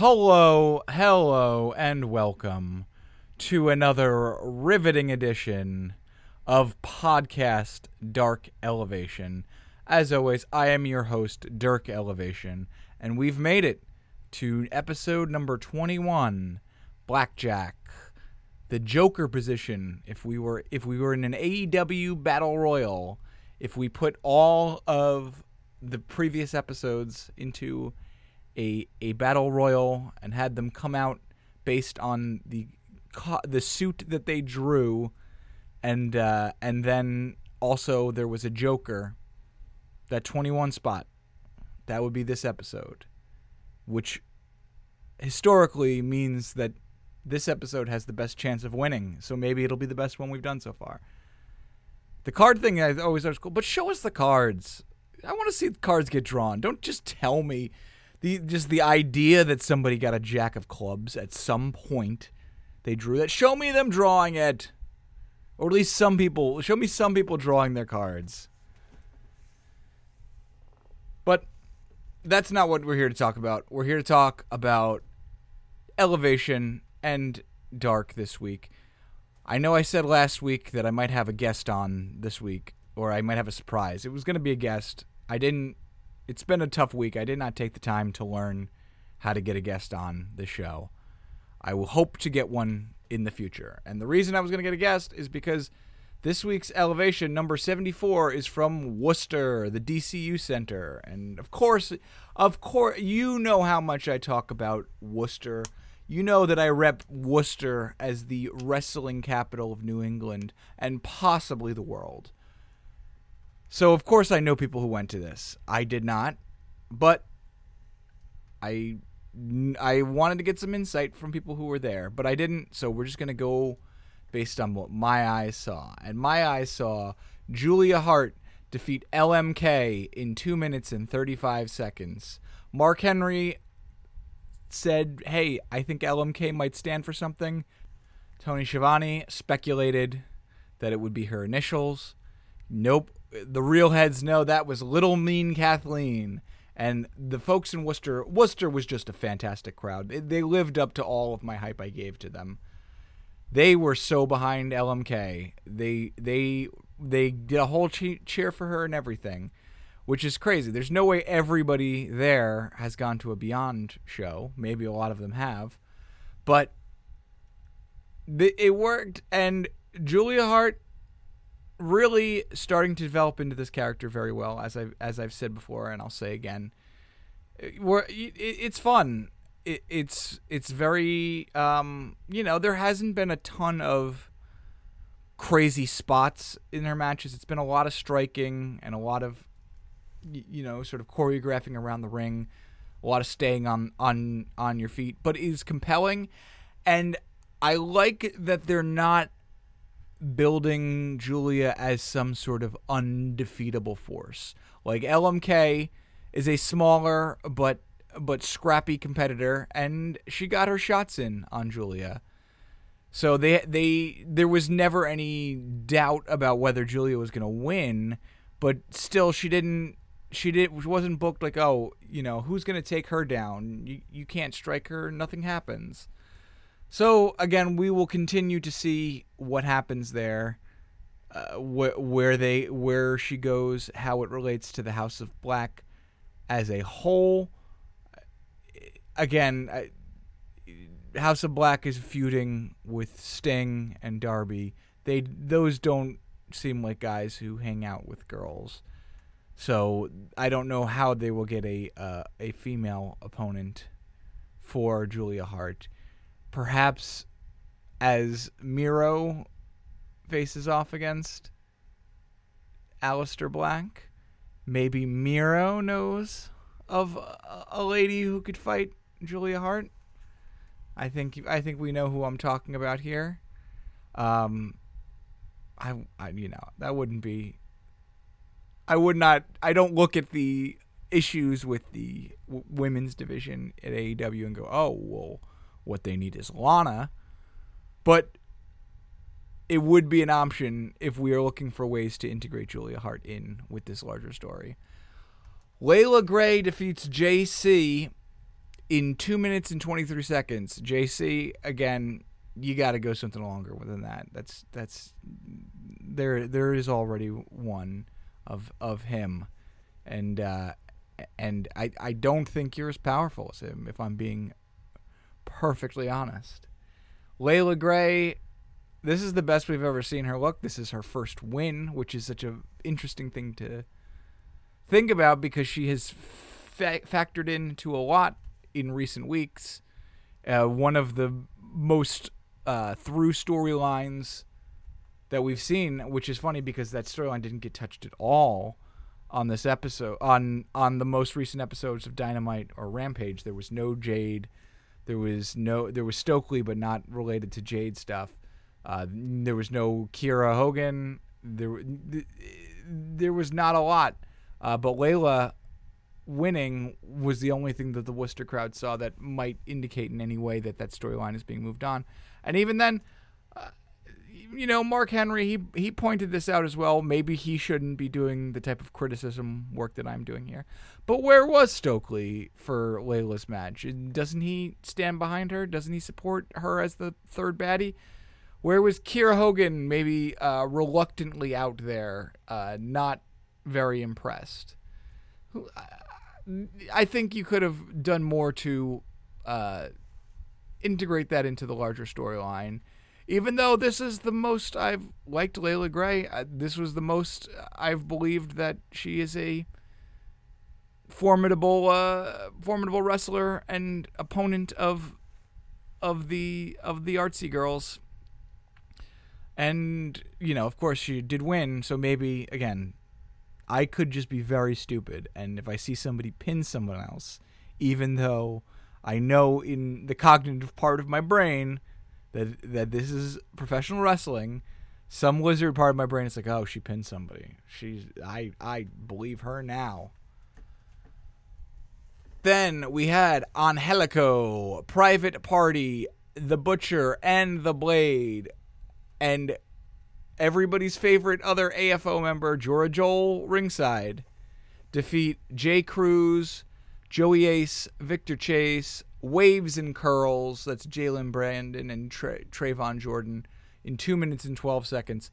Hello, hello, and welcome to another riveting edition of Podcast Dark Elevation. As always, I am your host, Dirk Elevation, and we've made it to episode number 21 Blackjack. The Joker position, if we were if we were in an AEW battle royal, if we put all of the previous episodes into a a battle royal and had them come out based on the co- the suit that they drew, and uh, and then also there was a Joker, that twenty one spot, that would be this episode, which historically means that this episode has the best chance of winning. So maybe it'll be the best one we've done so far. The card thing I always thought was cool, but show us the cards. I want to see the cards get drawn. Don't just tell me the just the idea that somebody got a jack of clubs at some point they drew that. Show me them drawing it, or at least some people. Show me some people drawing their cards. But that's not what we're here to talk about. We're here to talk about elevation and dark this week. I know I said last week that I might have a guest on this week, or I might have a surprise. It was going to be a guest. I didn't it's been a tough week. I did not take the time to learn how to get a guest on the show. I will hope to get one in the future. And the reason I was going to get a guest is because this week's elevation number 74 is from Worcester, the DCU Center. And of course, of course, you know how much I talk about Worcester. You know that I rep Worcester as the wrestling capital of New England and possibly the world. So of course I know people who went to this. I did not, but I I wanted to get some insight from people who were there, but I didn't. So we're just gonna go based on what my eyes saw, and my eyes saw Julia Hart defeat LMK in two minutes and thirty five seconds. Mark Henry said, "Hey, I think LMK might stand for something." Tony Schiavone speculated that it would be her initials. Nope, the real heads know that was Little Mean Kathleen. And the folks in Worcester, Worcester was just a fantastic crowd. They, they lived up to all of my hype I gave to them. They were so behind LMK. They they they did a whole cheer for her and everything, which is crazy. There's no way everybody there has gone to a Beyond show. Maybe a lot of them have, but it worked. And Julia Hart really starting to develop into this character very well, as I've as I've said before, and I'll say again. We're, it's fun. It, it's it's very um, you know there hasn't been a ton of crazy spots in her matches. It's been a lot of striking and a lot of you know sort of choreographing around the ring, a lot of staying on on on your feet, but it is compelling, and I like that they're not building Julia as some sort of undefeatable force. Like LMK is a smaller but but scrappy competitor and she got her shots in on Julia. So they they there was never any doubt about whether Julia was going to win, but still she didn't she did wasn't booked like oh, you know, who's going to take her down? You you can't strike her, nothing happens. So again, we will continue to see what happens there, uh, wh- where they where she goes, how it relates to the House of Black as a whole. Again, I, House of Black is feuding with Sting and Darby. They those don't seem like guys who hang out with girls. So I don't know how they will get a uh, a female opponent for Julia Hart perhaps as Miro faces off against Aleister Black, maybe Miro knows of a lady who could fight Julia Hart. I think I think we know who I'm talking about here. Um, I, I you know that wouldn't be. I would not. I don't look at the issues with the w- women's division at AEW and go, oh well, what they need is Lana. But it would be an option if we are looking for ways to integrate Julia Hart in with this larger story. Leila Grey defeats JC in two minutes and 23 seconds, JC again. You got to go something longer than that. That's that's there. There is already one of of him, and uh, and I I don't think you're as powerful as him. If I'm being perfectly honest, Leila Grey. This is the best we've ever seen her look. This is her first win, which is such a interesting thing to think about because she has fa- factored into a lot in recent weeks. Uh, one of the most uh, through storylines that we've seen, which is funny because that storyline didn't get touched at all on this episode on on the most recent episodes of Dynamite or Rampage. There was no Jade. There was no there was Stokely, but not related to Jade stuff. Uh, there was no Kiera Hogan. There there was not a lot. Uh, but Leila winning was the only thing that the Worcester crowd saw that might indicate in any way that that storyline is being moved on. And even then, uh, you know, Mark Henry, he he pointed this out as well. Maybe he shouldn't be doing the type of criticism work that I'm doing here. But where was Stokely for Leila's match? Doesn't he stand behind her? Doesn't he support her as the third baddie? Where was Kiera Hogan maybe uh, reluctantly out there, uh, not very impressed? I think you could have done more to uh, integrate that into the larger storyline. Even though this is the most I've liked Leila Grey, uh, this was the most I've believed that she is a formidable, uh, formidable wrestler and opponent of of the of the artsy girls. And you know, of course, she did win. So maybe again, I could just be very stupid, and if I see somebody pin someone else, even though I know in the cognitive part of my brain that that this is professional wrestling, some lizard part of my brain is like, oh, she pinned somebody. She's I I believe her now. Then we had Angelico, Private Party, The Butcher, and The Blade. And everybody's favorite other AFO member, Jora Johl, ringside, defeat Jay Cruz, Joey Ace, Victor Chase, Waves and Curls, that's Jaylen Brandyn and Tra- Traevon Jordan, in 2 minutes and 12 seconds.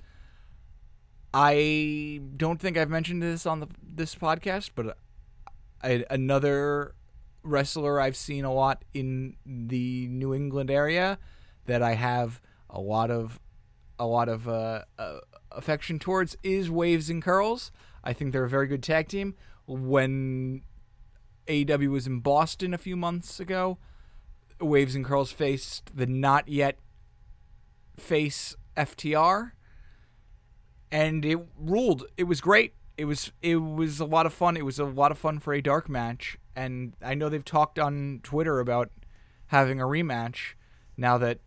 I don't think I've mentioned this on the this podcast, but I, another wrestler I've seen a lot in the New England area that I have a lot of a lot of uh, uh, affection towards is Waves and Curls. I think they're a very good tag team. When AEW was in Boston a few months ago, Waves and Curls faced the not yet face FTR, and it ruled. It was great. It was it was a lot of fun. It was a lot of fun for a dark match, and I know they've talked on Twitter about having a rematch now that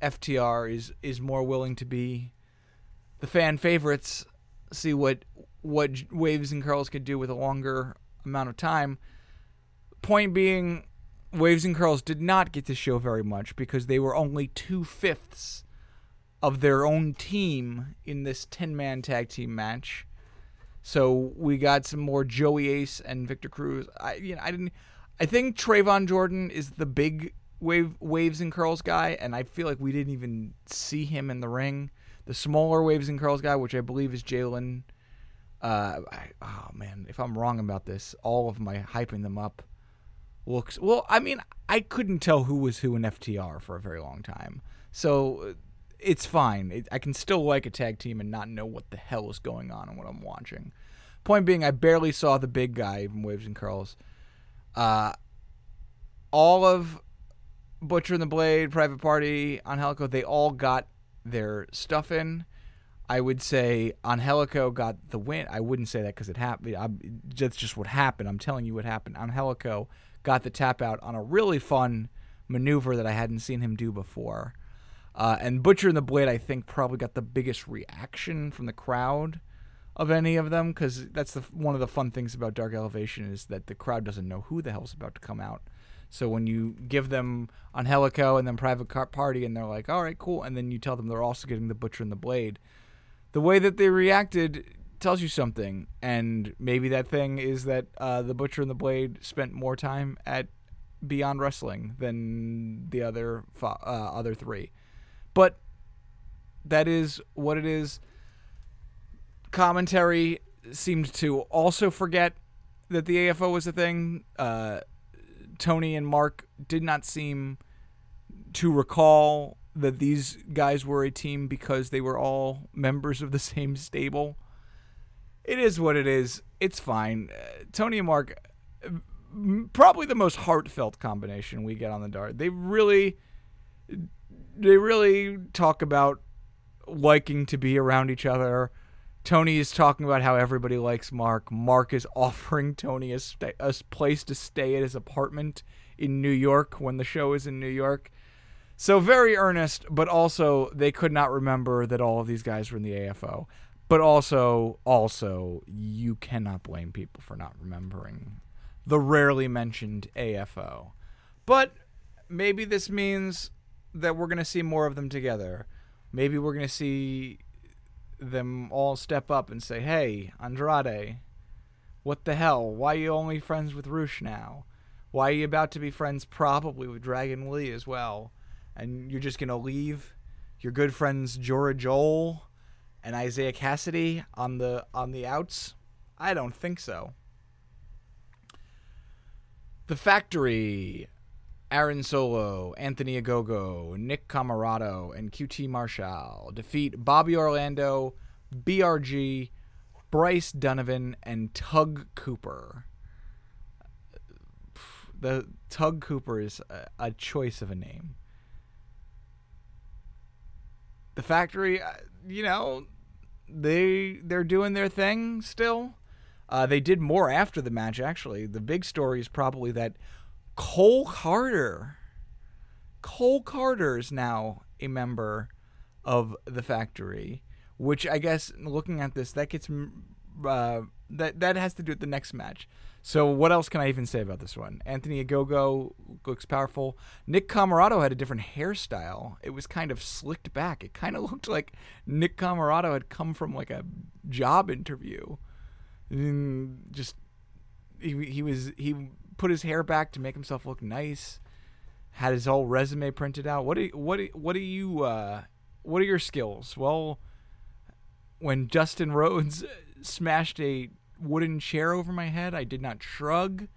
FTR is is more willing to be the fan favorites. See what what Waves and Curls could do with a longer amount of time. Point being, Waves and Curls did not get to show very much because they were only two fifths of their own team in this ten man tag team match. So we got some more Joey Ace and Victor Cruz. I you know I didn't. I think Traevon Jordan is the big wave waves and curls guy, and I feel like we didn't even see him in the ring. The smaller waves and curls guy, which I believe is Jaylen. Uh, I, oh man, if I'm wrong about this, all of my hyping them up looks well. I mean, I couldn't tell who was who in FTR for a very long time, so uh, it's fine. It, I can still like a tag team and not know what the hell is going on and what I'm watching. Point being, I barely saw the big guy in Waves and Curls. Uh, all of Butcher and the Blade, Private Party, Angelico, they all got their stuff in. I would say Angelico got the win. I wouldn't say that because it happened. That's just what happened. I'm telling you what happened. Angelico got the tap out on a really fun maneuver that I hadn't seen him do before. Uh, and Butcher and the Blade, I think, probably got the biggest reaction from the crowd of any of them because that's the one of the fun things about Dark Elevation is that the crowd doesn't know who the hell's about to come out. So when you give them Angelico and then Private Party, and they're like, "All right, cool," and then you tell them they're also getting the Butcher and the Blade, the way that they reacted tells you something. And maybe that thing is that uh, the Butcher and the Blade spent more time at Beyond Wrestling than the other uh, other three, but that is what it is. Commentary seemed to also forget that the AFO was a thing. Uh, Tony and Mark did not seem to recall that these guys were a team because they were all members of the same stable. It is what it is. It's fine. Uh, Tony and Mark, probably the most heartfelt combination we get on the dart. They really, they really talk about liking to be around each other. Tony is talking about how everybody likes Mark. Mark is offering Tony a, sta- a place to stay at his apartment in New York when the show is in New York. So very earnest, but also they could not remember that all of these guys were in the AFO. But also, also, you cannot blame people for not remembering the rarely mentioned AFO. But maybe this means that we're going to see more of them together. Maybe we're going to see them all step up and say, "Hey, Andrade, what the hell? Why are you only friends with Rush now? Why are you about to be friends probably with Dragon Lee as well? And you're just going to leave your good friends Jora Johl and Isiah Kassidy on the on the outs? I don't think so. The Factory, Aaron Solo, Anthony Ogogo, Nick Comoroto, and QT Marshall defeat Bobby Orlando, BRG, Bryce Donovan, and Tug Cooper. The Tug Cooper is a, a choice of a name. The Factory, uh, you know, they they're doing their thing still. Uh, they did more after the match. Actually, the big story is probably that Cole Carter, Cole Carter is now a member of the Factory, which I guess looking at this, that gets uh, that that has to do with the next match. So what else can I even say about this one? Anthony Ogogo looks powerful. Nick Comoroto had a different hairstyle. It was kind of slicked back. It kind of looked like Nick Comoroto had come from like a job interview. And just he he was he put his hair back to make himself look nice. Had his whole resume printed out. What do what do, what do you uh, what are your skills? Well, when Dustin Rhodes smashed a wooden chair over my head. I did not shrug.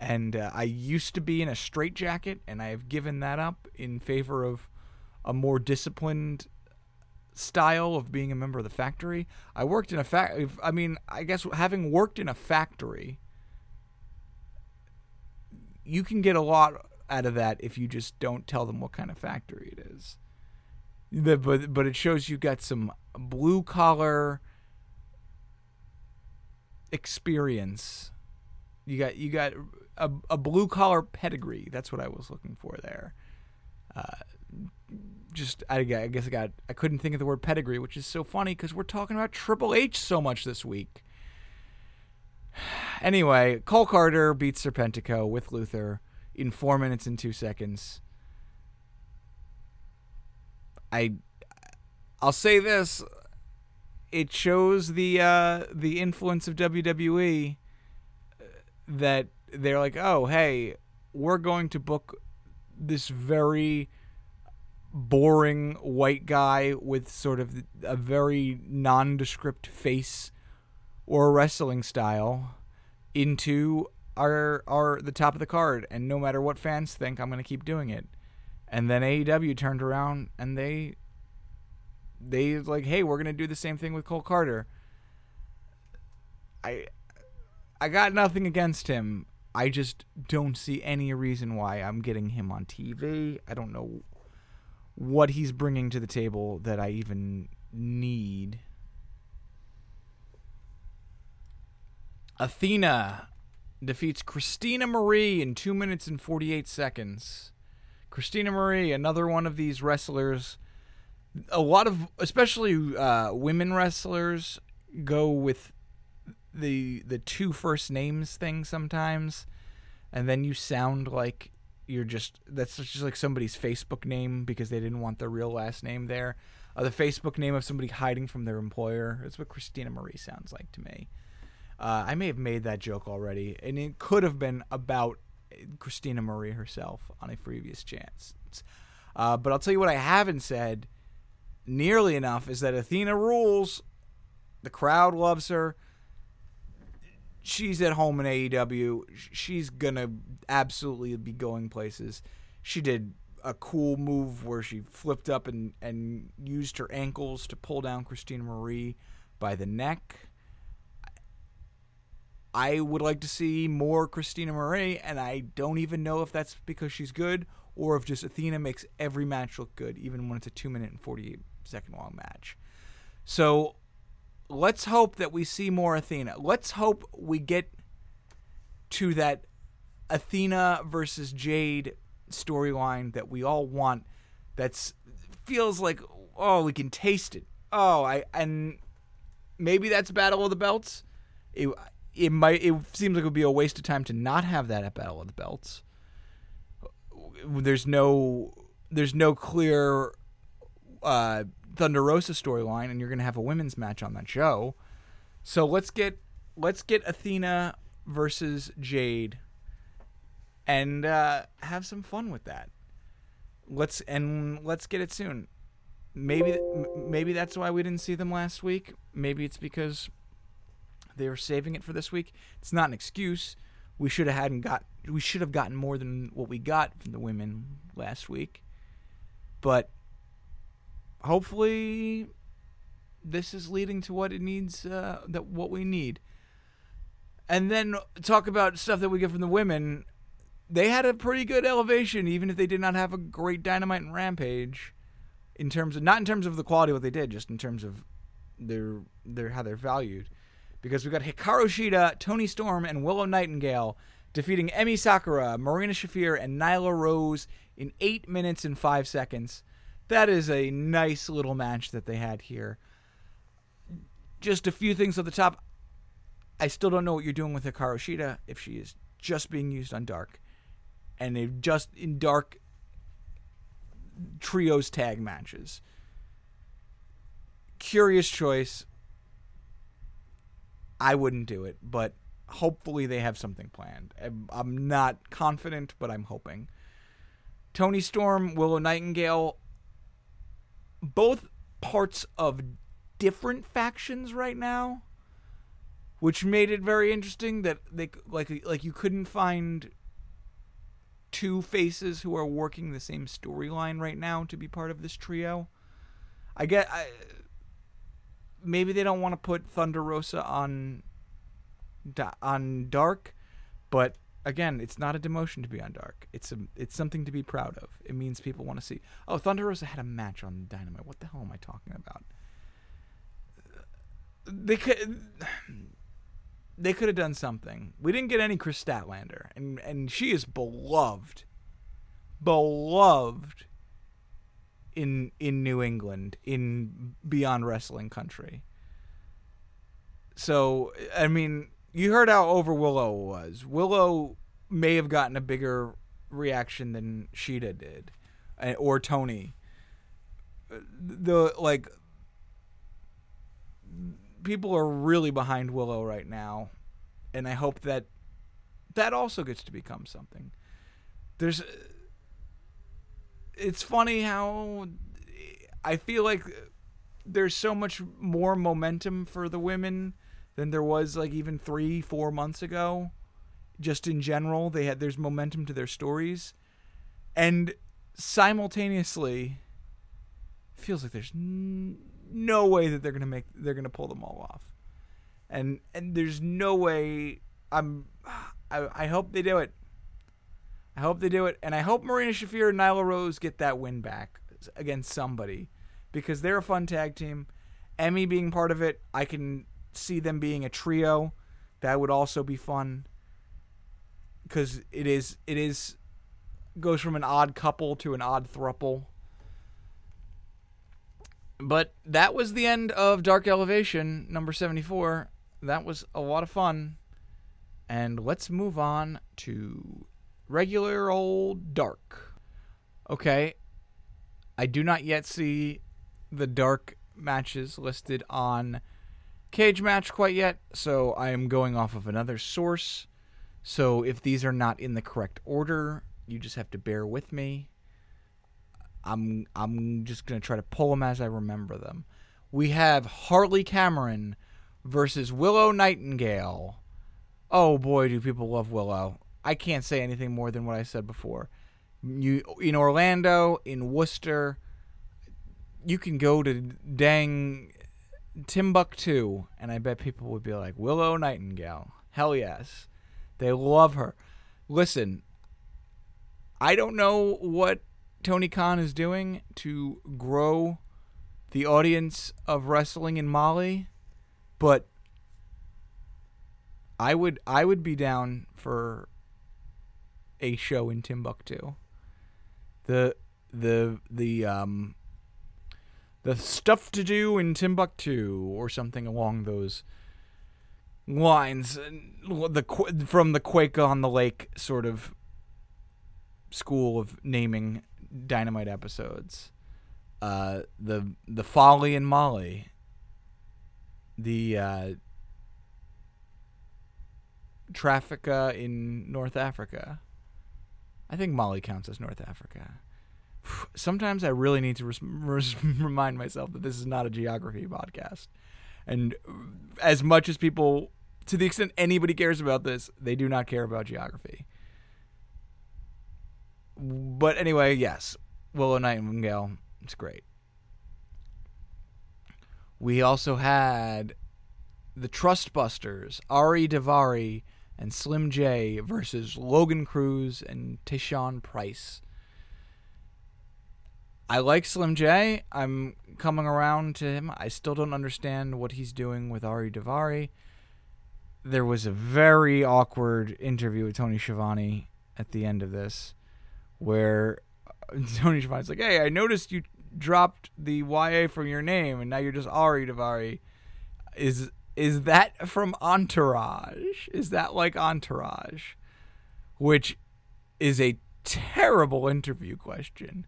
And uh, I used to be in a straitjacket, and I have given that up in favor of a more disciplined style of being a member of the factory. I worked in a fact. I mean, I guess having worked in a factory, you can get a lot out of that if you just don't tell them what kind of factory it is. The, but but it shows you got some blue collar experience. You got you got a, a blue collar pedigree. That's what I was looking for there. Uh, just I, I, guess I got I couldn't think of the word pedigree, which is so funny because we're talking about Triple H so much this week. Anyway, Cole Carter beats Serpentico with Luther in four minutes and two seconds. I I'll say this it shows the uh, the influence of WWE uh, that they're like, oh, hey, we're going to book this very boring white guy with sort of a very nondescript face or wrestling style into our our the top of the card and no matter what fans think I'm going to keep doing it. And then AEW turned around and they they like, hey, we're gonna do the same thing with Cole Carter. I I got nothing against him. I just don't see any reason why I'm getting him on TV. I don't know what he's bringing to the table that I even need. Athena defeats Christina Marie in 2 minutes and 48 seconds. Christina Marie, another one of these wrestlers a lot of especially uh, women wrestlers go with the the two first names thing sometimes, and then you sound like you're just that's just like somebody's Facebook name because they didn't want their real last name there. Uh, the Facebook name of somebody hiding from their employer. That's what Christina Marie sounds like to me. Uh, I may have made that joke already, and it could have been about Christina Marie herself on a previous chance. Uh, but I'll tell you what I haven't said nearly enough is that Athena rules. The crowd loves her. She's at home in AEW. She's gonna absolutely be going places. She did a cool move where she flipped up and, and used her ankles to pull down Christina Marie by the neck. I would like to see more Christina Marie, and I don't even know if that's because she's good or if just Athena makes every match look good, even when it's a two minute and 48 second long match. So let's hope that we see more Athena. Let's hope we get to that Athena versus Jade storyline that we all want. That's feels like oh we can taste it. Oh I and maybe that's Battle of the Belts. It it might it seems like it would be a waste of time to not have that at Battle of the Belts. There's no there's no clear uh, Thunder Rosa storyline, and you're going to have a women's match on that show. So let's get let's get Athena versus Jade, and uh, have some fun with that. Let's and let's get it soon. Maybe maybe that's why we didn't see them last week. Maybe it's because they were saving it for this week. It's not an excuse. We should have hadn't got we should have gotten more than what we got from the women last week. But hopefully this is leading to what it needs uh, that what we need. And then talk about stuff that we get from the women. They had a pretty good elevation even if they did not have a great dynamite and rampage in terms of not in terms of the quality of what they did just in terms of their their how they're valued because we've got Hikaru Shida, Toni Storm, and Willow Nightingale defeating Emi Sakura, Marina Shafir, and Nyla Rose in eight minutes and five seconds that is a nice little match that they had here. Just a few things at the top. I still don't know what you're doing with Hikaru Shida if she is just being used on Dark. And they've just in Dark trios tag matches. Curious choice. I wouldn't do it, but hopefully they have something planned. I'm not confident, but I'm hoping. Toni Storm, Willow Nightingale, both parts of different factions right now, which made it very interesting that they like like you couldn't find two faces who are working the same storyline right now to be part of this trio. I get I, maybe they don't want to put Thunder Rosa on on Dark, but again, it's not a demotion to be on Dark. It's a it's something to be proud of. It means people want to see. Oh, Thunder Rosa had a match on Dynamite. What the hell am I talking about? They could they could have done something. We didn't get any Kris Statlander, and and she is beloved, beloved in in New England, in beyond wrestling country. So I mean, you heard how over Willow was. Willow may have gotten a bigger reaction than Shida did, eh, or Toni. The like people are really behind Willow right now, and I hope that that also gets to become something. There's it's funny how I feel like there's so much more momentum for the women than there was like even three, four months ago. Just in general, they had there's momentum to their stories, and simultaneously, feels like there's n- no way that they're gonna make they're gonna pull them all off, and and there's no way I'm I, I hope they do it. I hope they do it, and I hope Marina Shafir and Nyla Rose get that win back against somebody because they're a fun tag team. Emi being part of it, I can see them being a trio. That would also be fun because it is it is goes from an odd couple to an odd thruple. But that was the end of Dark Elevation number 74. That was a lot of fun. And let's move on to regular old Dark. Okay. I do not yet see the Dark matches listed on cage match quite yet, so I am going off of another source. So if these are not in the correct order, you just have to bear with me. I'm I'm just gonna try to pull them as I remember them. We have Harley Cameron versus Willow Nightingale. Oh boy, do people love Willow! I can't say anything more than what I said before. You in Orlando, in Worcester, you can go to dang Timbuktu, and I bet people would be like Willow Nightingale. Hell yes, they love her. Listen, I don't know what Tony Khan is doing to grow the audience of wrestling in Mali, but I would I would be down for a show in Timbuktu. The the the um the stuff to do in Timbuktu or something along those lines the from the Quake on the Lake sort of school of naming dynamite episodes. Uh, the the folly in Mali, the uh, Traffica in North Africa. I think Mali counts as North Africa. Sometimes I really need to res- res- remind myself that this is not a geography podcast. And as much as people, to the extent anybody cares about this, they do not care about geography. But anyway, yes, Willow Nightingale, it's great. We also had the Trustbusters, Ari Daivari and Slim J versus Logan Cruz and Tayshaun Price. I like Slim J. I'm coming around to him. I still don't understand what he's doing with Ari Daivari. There was a very awkward interview with Tony Schiavone at the end of this where uh, Tony Schiavone's like, "Hey, I noticed you dropped the YA from your name, and now you're just Ari Daivari." Is is that from Entourage? Is that like Entourage? Which is a terrible interview question.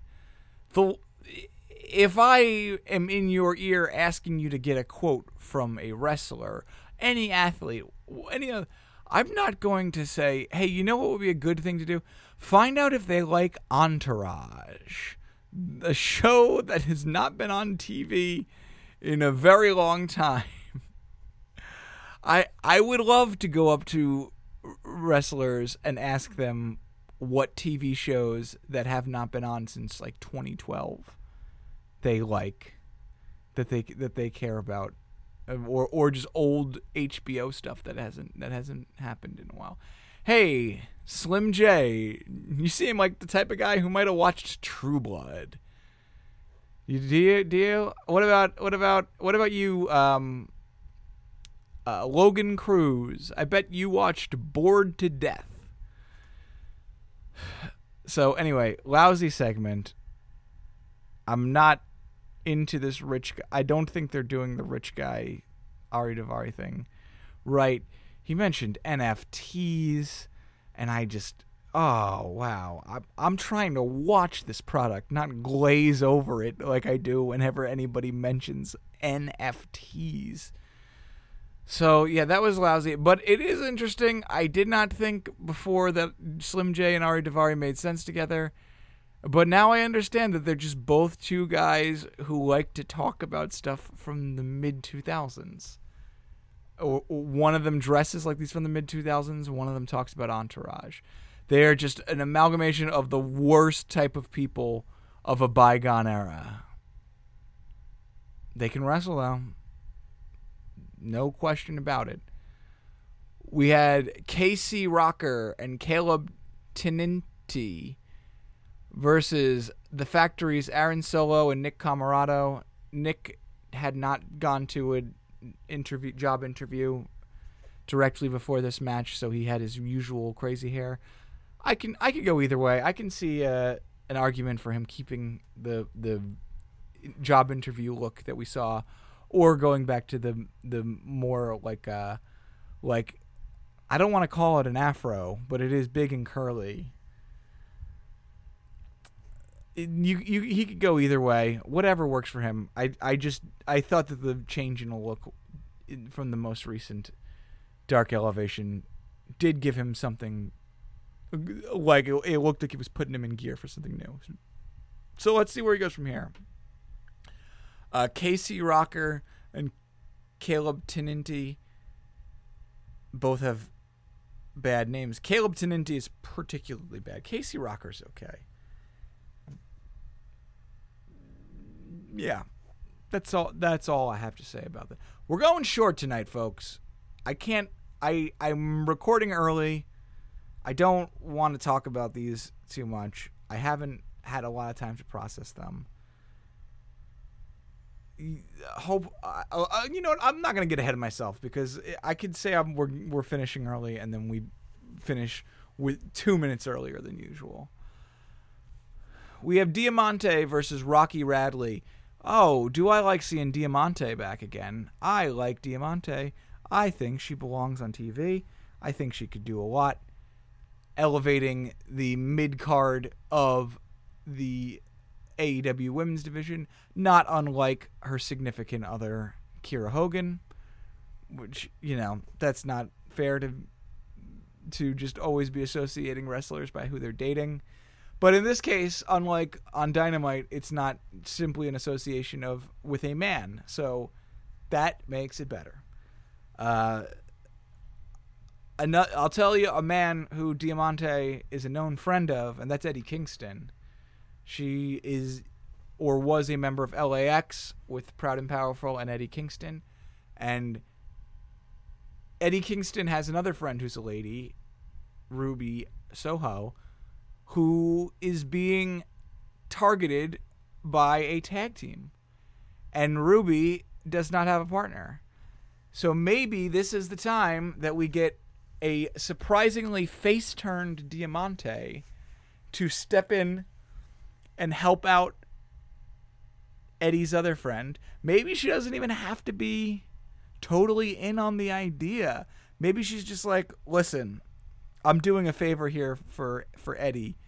The if I am in your ear asking you to get a quote from a wrestler, any athlete, any other, I'm not going to say, "Hey, you know what would be a good thing to do? Find out if they like Entourage, a show that has not been on TV in a very long time." I I would love to go up to wrestlers and ask them what TV shows that have not been on since like 2012 they like that they that they care about um, or or just old HBO stuff that hasn't that hasn't happened in a while. Hey, Slim J, you seem like the type of guy who might have watched True Blood. You do you, do you? What about what about what about you um uh, Logan Cruz. I bet you watched Bored to Death. So anyway, lousy segment. I'm not into this rich guy. I don't think they're doing the rich guy Ari Daivari thing right. He mentioned NFTs, and I just oh wow I'm, I'm trying to watch this product not glaze over it like i do whenever anybody mentions nfts so yeah, that was lousy, but it is interesting. I did not think before that Slim J and Ari Daivari made sense together, but now I understand that they're just both two guys who like to talk about stuff from the mid two thousands. One of them dresses like these from the mid two thousands. One of them talks about Entourage. They are just an amalgamation of the worst type of people of a bygone era. They can wrestle though. No question about it. We had Casey Rocker and Caleb Teninty versus the Factory's Aaron Solo and Nick Comoroto. Nick had not gone to an interview job interview directly before this match, so he had his usual crazy hair. I can I could go either way. I can see uh, an argument for him keeping the the job interview look that we saw or going back to the the more like uh like I don't want to call it an afro, but it is big and curly. You you he could go either way, whatever works for him. I I just I thought that the change in the look from the most recent Dark Elevation did give him something like it, it looked like he was putting him in gear for something new. So let's see where he goes from here. Uh, Casey Rocker and Caleb Teninty both have bad names. Caleb Teninty is particularly bad. Casey Rocker's okay. Yeah. That's all that's all I have to say about that. We're going short tonight, folks. I can't I I'm recording early. I don't want to talk about these too much. I haven't had a lot of time to process them. Hope uh, uh, you know? I'm not gonna get ahead of myself because I could say I'm, we're we're finishing early and then we finish with two minutes earlier than usual. We have Diamante versus Rocky Radley. Oh, do I like seeing Diamante back again? I like Diamante. I think she belongs on TV. I think she could do a lot elevating the mid card of the AEW women's division, not unlike her significant other, Kiera Hogan, which, you know, that's not fair to to just always be associating wrestlers by who they're dating. But in this case, unlike on Dynamite, it's not simply an association of with a man. So that makes it better. Uh, I'll tell you a man who Diamante is a known friend of, and that's Eddie Kingston. She is or was a member of LAX with Proud and Powerful and Eddie Kingston. And Eddie Kingston has another friend who's a lady, Ruby Soho, who is being targeted by a tag team. And Ruby does not have a partner. So maybe this is the time that we get a surprisingly face turned Diamante to step in and help out Eddie's other friend. Maybe she doesn't even have to be totally in on the idea. Maybe she's just like, listen, I'm doing a favor here for for Eddie.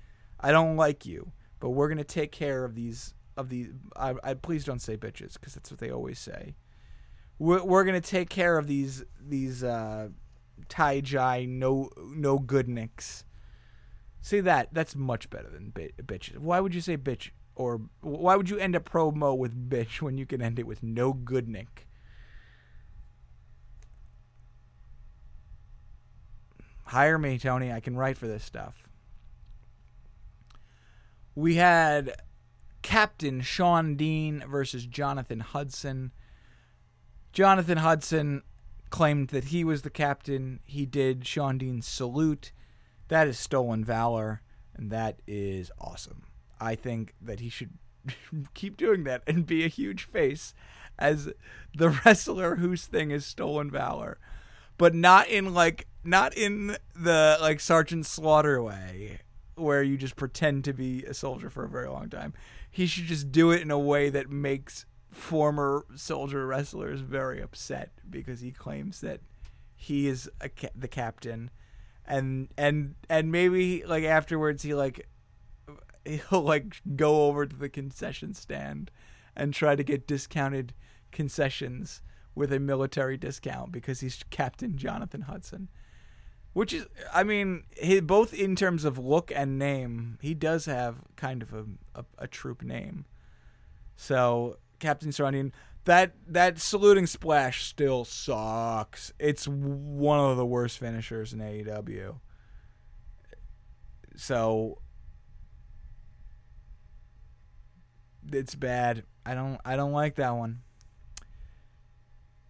I don't like you, but we're gonna take care of these of these. I, I please don't say bitches because that's what they always say. We're, we're gonna take care of these these uh, Taiji no no good nicks. See that that's much better than bitch. Why would you say bitch or why would you end a promo with bitch when you can end it with no good nick? Hire me, Tony. I can write for this stuff. We had Captain Shawn Dean versus Jonathan Hudson. Jonathan Hudson claimed that he was the captain. He did Shawn Dean's salute. That is stolen valor, and that is awesome. I think that he should keep doing that and be a huge face as the wrestler whose thing is stolen valor, but not in like not in the like Sergeant Slaughter way where you just pretend to be a soldier for a very long time. He should just do it in a way that makes former soldier wrestlers very upset because he claims that he is ca- the captain and and and maybe like afterwards he like he'll like go over to the concession stand and try to get discounted concessions with a military discount because he's Captain Jonathan Hudson. Which is, I mean, he, both in terms of look and name, he does have kind of a, a, a troop name. So Captain Sarandon. That that saluting splash still sucks. It's one of the worst finishers in AEW. So it's bad. I don't I don't like that one.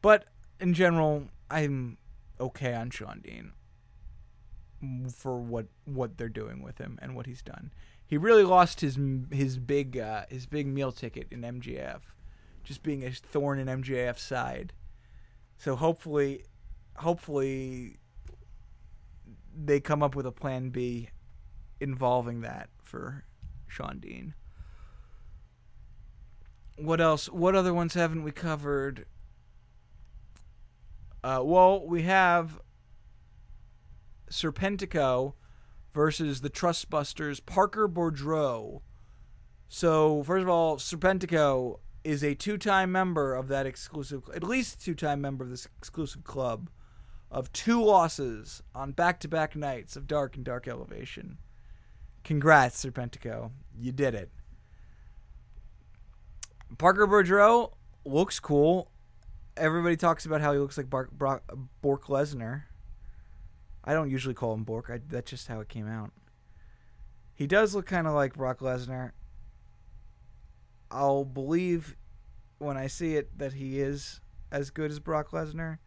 But in general, I'm okay on Shawn Dean for what what they're doing with him and what he's done. He really lost his his big uh, his big meal ticket in MJF just being a thorn in MJF's side. So hopefully, hopefully, they come up with a plan B involving that for Shawn Dean. What else? What other ones haven't we covered? Uh, well, we have Serpentico versus the Trustbusters, Parker Boudreaux. So, first of all, Serpentico is a two-time member of that exclusive, at least two-time member of this exclusive club of two losses on back to back nights of Dark and Dark Elevation. Congrats, Serpentico. You did it. Parker Boudreaux looks cool. Everybody talks about how he looks like Bar- Brock, Bork Lesnar. I don't usually call him Bork. I, that's just how it came out. He does look kind of like Brock Lesnar. I'll believe when I see it that he is as good as Brock Lesnar.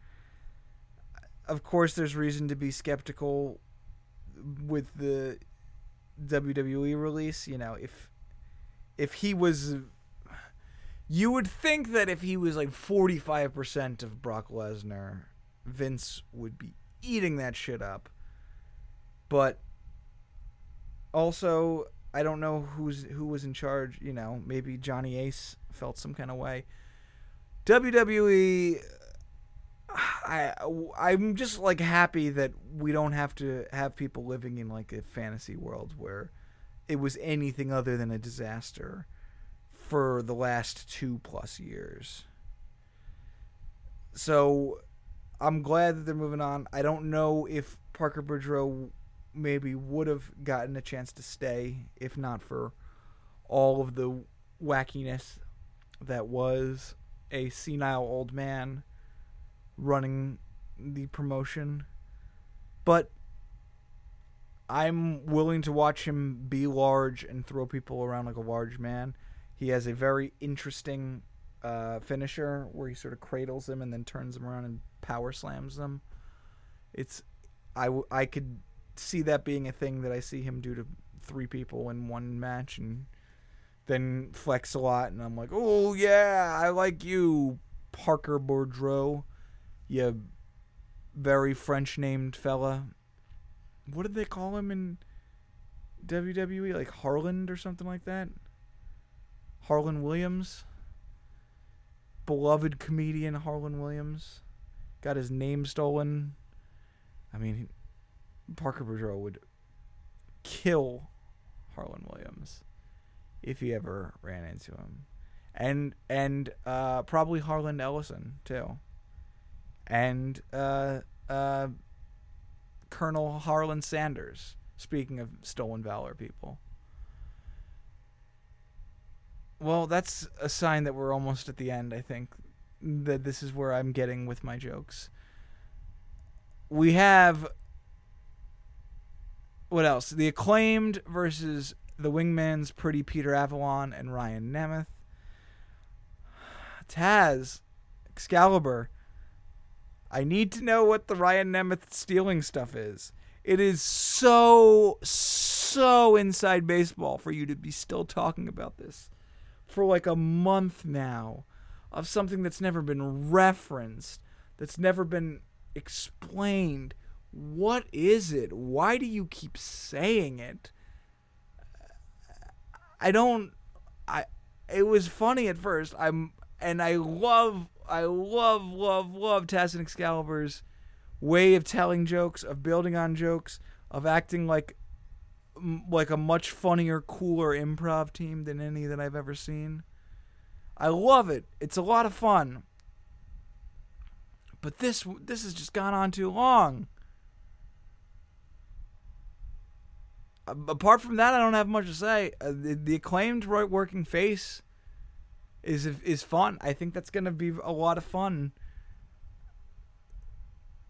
Of course, there's reason to be skeptical with the WWE release. You know, if if he was, you would think that if he was like 45% of Brock Lesnar, Vince would be eating that shit up. But also, I don't know who's who was in charge. You know, maybe Johnny Ace felt some kind of way. WWE I I'm just like happy that we don't have to have people living in like a fantasy world where it was anything other than a disaster for the last 2 plus years. So I'm glad that they're moving on. I don't know if Parker Boudreaux maybe would have gotten a chance to stay if not for all of the wackiness that was a senile old man running the promotion. But I'm willing to watch him be large and throw people around like a large man. He has a very interesting uh, finisher where he sort of cradles them and then turns them around and power slams them. It's I, w- I could see that being a thing that I see him do to three people in one match and then flex a lot and I'm like, "Oh yeah, I like you, Parker Boudreaux." You very French named fella. What did they call him in WWE? Like Harland or something like that? Harland Williams? Beloved comedian Harland Williams. Got his name stolen. I mean, Parker Boudreaux would kill Harland Williams if he ever ran into him. And and uh, probably Harlan Ellison too and uh, uh, Colonel Harlan Sanders. Speaking of stolen valor people. Well, that's a sign that we're almost at the end, I think. That this is where I'm getting with my jokes. We have. What else? The acclaimed versus the Wingman's Pretty Peter Avalon and Ryan Nemeth. Taz, Excalibur, I need to know what the Ryan Nemeth stealing stuff is. It is so, so inside baseball for you to be still talking about this for like a month now of something that's never been referenced, that's never been explained. What is it? Why do you keep saying it? I don't I it was funny at first. I'm and I love I love, love, love Taz and Excalibur's way of telling jokes, of building on jokes, of acting like like a much funnier, cooler improv team than any that I've ever seen. I love it. It's a lot of fun. But this this has just gone on too long. Apart from that, I don't have much to say. Uh, the, the acclaimed right working face is is fun. I think that's gonna be a lot of fun.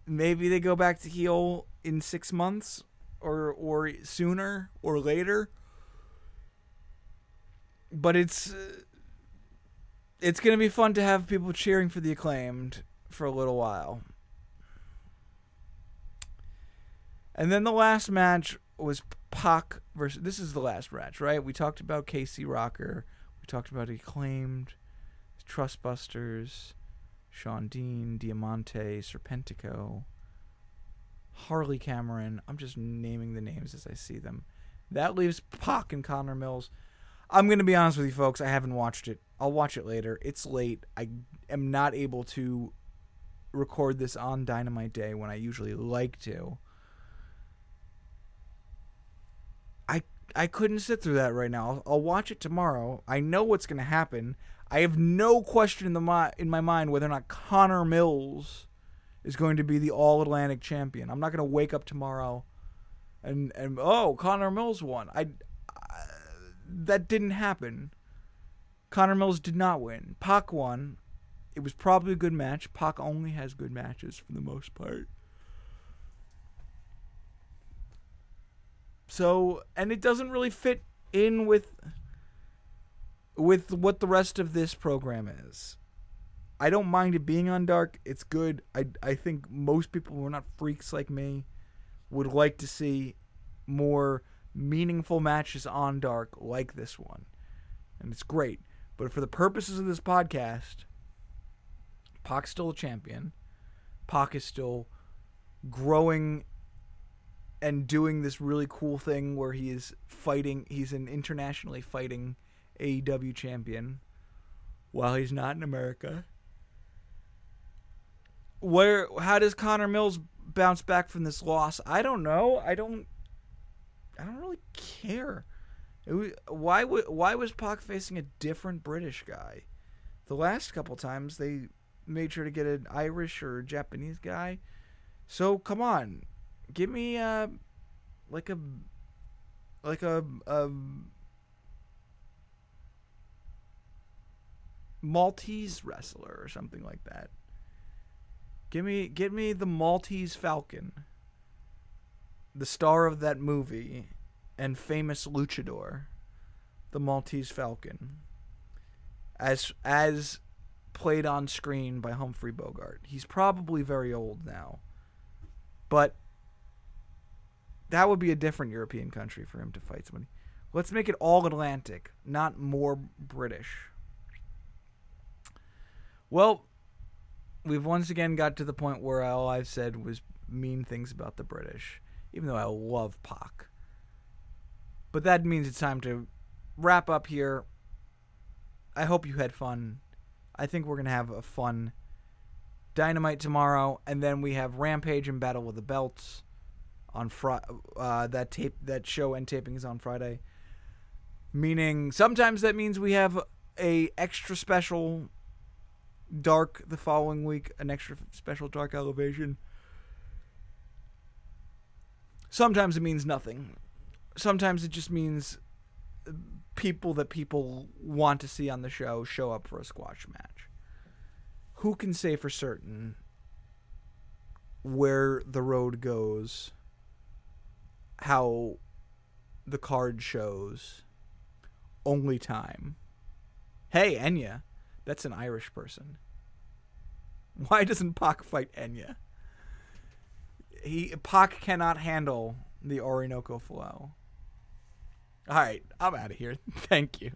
Maybe they go back to heel in six months, or or sooner or later. But it's uh, it's gonna be fun to have people cheering for the acclaimed for a little while. And then the last match was Pac versus. This is the last match, right? We talked about Casey Rocker we talked about acclaimed, Trustbusters, Shawn Dean, Diamante, Serpentico, Harley Cameron. I'm just naming the names as I see them. That leaves Pac and Connor Mills. I'm going to be honest with you folks, I haven't watched it. I'll watch it later. It's late. I am not able to record this on Dynamite Day when I usually like to. I couldn't sit through that right now. I'll, I'll watch it tomorrow. I know what's going to happen. I have no question in the mi- in my mind whether or not Connor Mills is going to be the All Atlantic champion. I'm not going to wake up tomorrow and and oh, Connor Mills won. I, I that didn't happen. Connor Mills did not win. Pac won. It was probably a good match. Pac only has good matches for the most part. So, and it doesn't really fit in with with what the rest of this program is. I don't mind it being on dark. It's good. I I think most people who are not freaks like me would like to see more meaningful matches on dark like this one. And it's great. But for the purposes of this podcast, Pac's still a champion. Pac is still growing and doing this really cool thing where he is fighting. He's an internationally fighting AEW champion while he's not in America. Where how does Connor Mills bounce back from this loss? I don't know. I don't. I don't really care. Was, why why was Pac facing a different British guy? The last couple times they made sure to get an Irish or Japanese guy. So come on, give me uh like a like a, a Maltese wrestler or something like that. Give me give me the Maltese Falcon. The star of that movie and famous luchador, the Maltese Falcon. As as played on screen by Humphrey Bogart. He's probably very old now. But that would be a different European country for him to fight somebody. Let's make it all Atlantic, not more British. Well, we've once again got to the point where all I've said was mean things about the British, even though I love Pac. But that means it's time to wrap up here. I hope you had fun. I think we're going to have a fun Dynamite tomorrow, and then we have Rampage and Battle of the Belts on Friday. Uh, that tape, that show and taping is on Friday. Meaning, sometimes that means we have a extra special dark the following week, an extra special dark elevation. Sometimes it means nothing. Sometimes it just means people that people want to see on the show show up for a squash match. Who can say for certain where the road goes how the card shows only time. Hey, Enya. That's an Irish person. Why doesn't Pac fight Enya? He Pac cannot handle the Orinoco flow. All right, I'm out of here. Thank you.